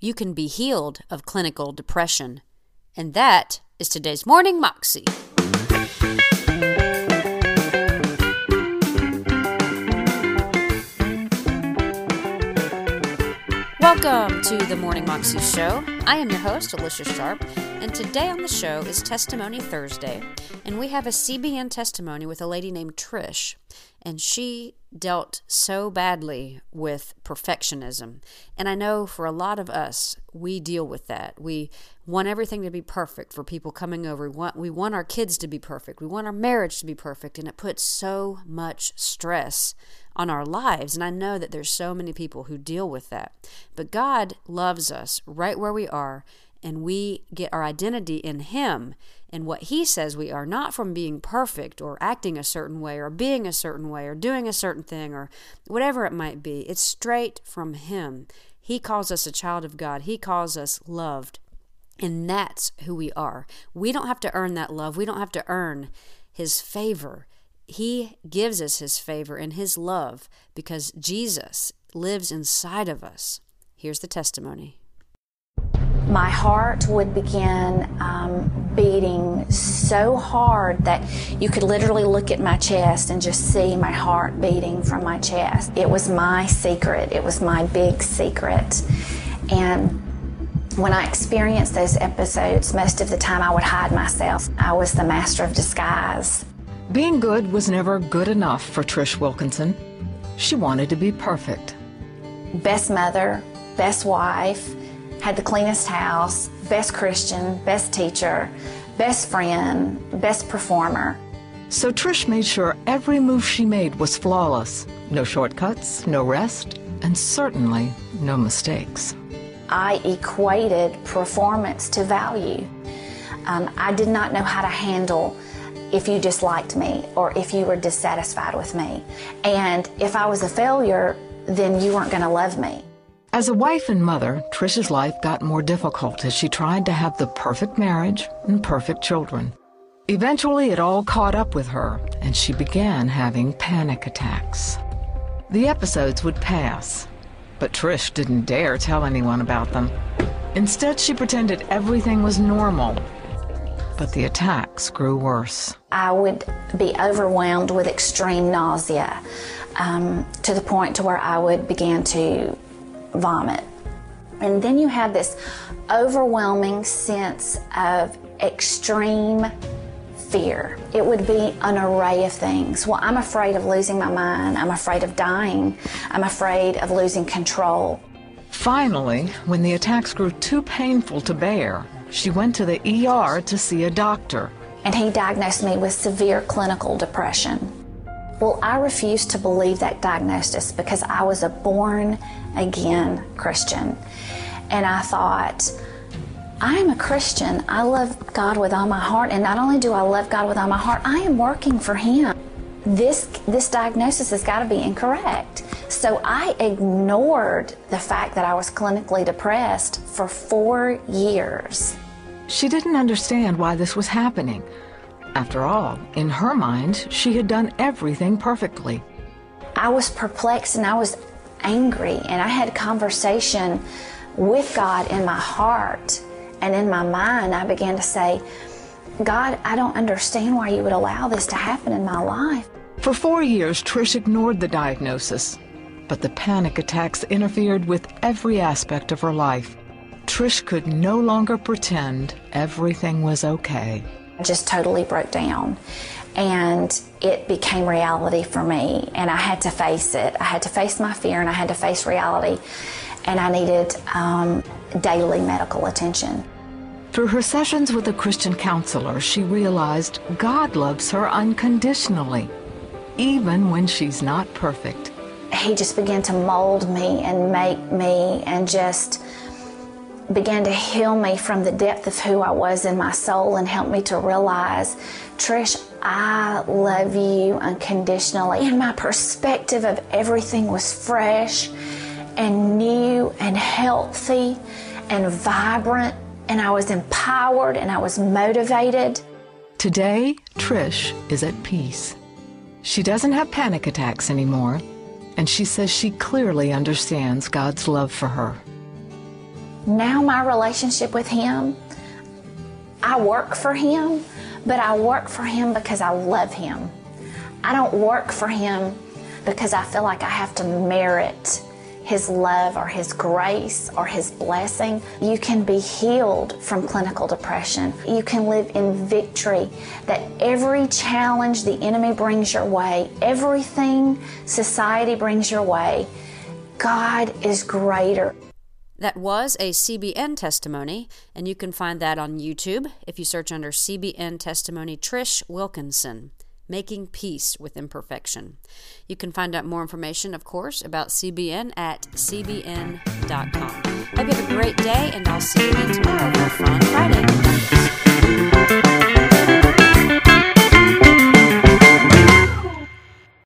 you can be healed of clinical depression. And that is today's Morning Moxie. Welcome to the Morning Moxie Show. I am your host, Alicia Sharp, and today on the show is Testimony Thursday, and we have a CBN testimony with a lady named Trish, and she dealt so badly with perfectionism. And I know for a lot of us, we deal with that. We want everything to be perfect for people coming over. We want, we want our kids to be perfect. We want our marriage to be perfect, and it puts so much stress on our lives. And I know that there's so many people who deal with that. But God loves us right where we are, and we get our identity in Him and what He says we are, not from being perfect or acting a certain way or being a certain way or doing a certain thing or whatever it might be. It's straight from Him. He calls us a child of God, He calls us loved. And that's who we are. We don't have to earn that love. We don't have to earn His favor. He gives us His favor and His love because Jesus lives inside of us. Here's the testimony. My heart would begin um, beating so hard that you could literally look at my chest and just see my heart beating from my chest. It was my secret, it was my big secret. And when I experienced those episodes, most of the time I would hide myself. I was the master of disguise. Being good was never good enough for Trish Wilkinson. She wanted to be perfect. Best mother, best wife, had the cleanest house, best Christian, best teacher, best friend, best performer. So Trish made sure every move she made was flawless. No shortcuts, no rest, and certainly no mistakes. I equated performance to value. Um, I did not know how to handle if you disliked me or if you were dissatisfied with me. And if I was a failure, then you weren't going to love me. As a wife and mother, Trish's life got more difficult as she tried to have the perfect marriage and perfect children. Eventually, it all caught up with her, and she began having panic attacks. The episodes would pass, but Trish didn't dare tell anyone about them. Instead, she pretended everything was normal but the attacks grew worse. I would be overwhelmed with extreme nausea um, to the point to where I would begin to vomit. And then you have this overwhelming sense of extreme fear. It would be an array of things. Well, I'm afraid of losing my mind. I'm afraid of dying. I'm afraid of losing control. Finally, when the attacks grew too painful to bear, she went to the ER to see a doctor. And he diagnosed me with severe clinical depression. Well, I refused to believe that diagnosis because I was a born again Christian. And I thought, I am a Christian. I love God with all my heart. And not only do I love God with all my heart, I am working for Him. This, this diagnosis has got to be incorrect. So I ignored the fact that I was clinically depressed for four years. She didn't understand why this was happening. After all, in her mind, she had done everything perfectly. I was perplexed and I was angry, and I had conversation with God in my heart and in my mind. I began to say, God, I don't understand why you would allow this to happen in my life. For four years, Trish ignored the diagnosis but the panic attacks interfered with every aspect of her life. Trish could no longer pretend everything was okay. I just totally broke down. And it became reality for me. And I had to face it. I had to face my fear and I had to face reality. And I needed um, daily medical attention. Through her sessions with a Christian counselor, she realized God loves her unconditionally, even when she's not perfect he just began to mold me and make me and just began to heal me from the depth of who I was in my soul and help me to realize, Trish, I love you unconditionally. And my perspective of everything was fresh and new and healthy and vibrant. And I was empowered and I was motivated. Today, Trish is at peace. She doesn't have panic attacks anymore and she says she clearly understands God's love for her. Now, my relationship with Him, I work for Him, but I work for Him because I love Him. I don't work for Him because I feel like I have to merit his love or His grace or His blessing, you can be healed from clinical depression. You can live in victory that every challenge the enemy brings your way, everything society brings your way, God is greater. That was a CBN testimony, and you can find that on YouTube if you search under CBN testimony Trish Wilkinson. Making Peace with Imperfection. You can find out more information, of course, about CBN at cbn.com. Hope you have a great day, and I'll see you again tomorrow for Fun Friday.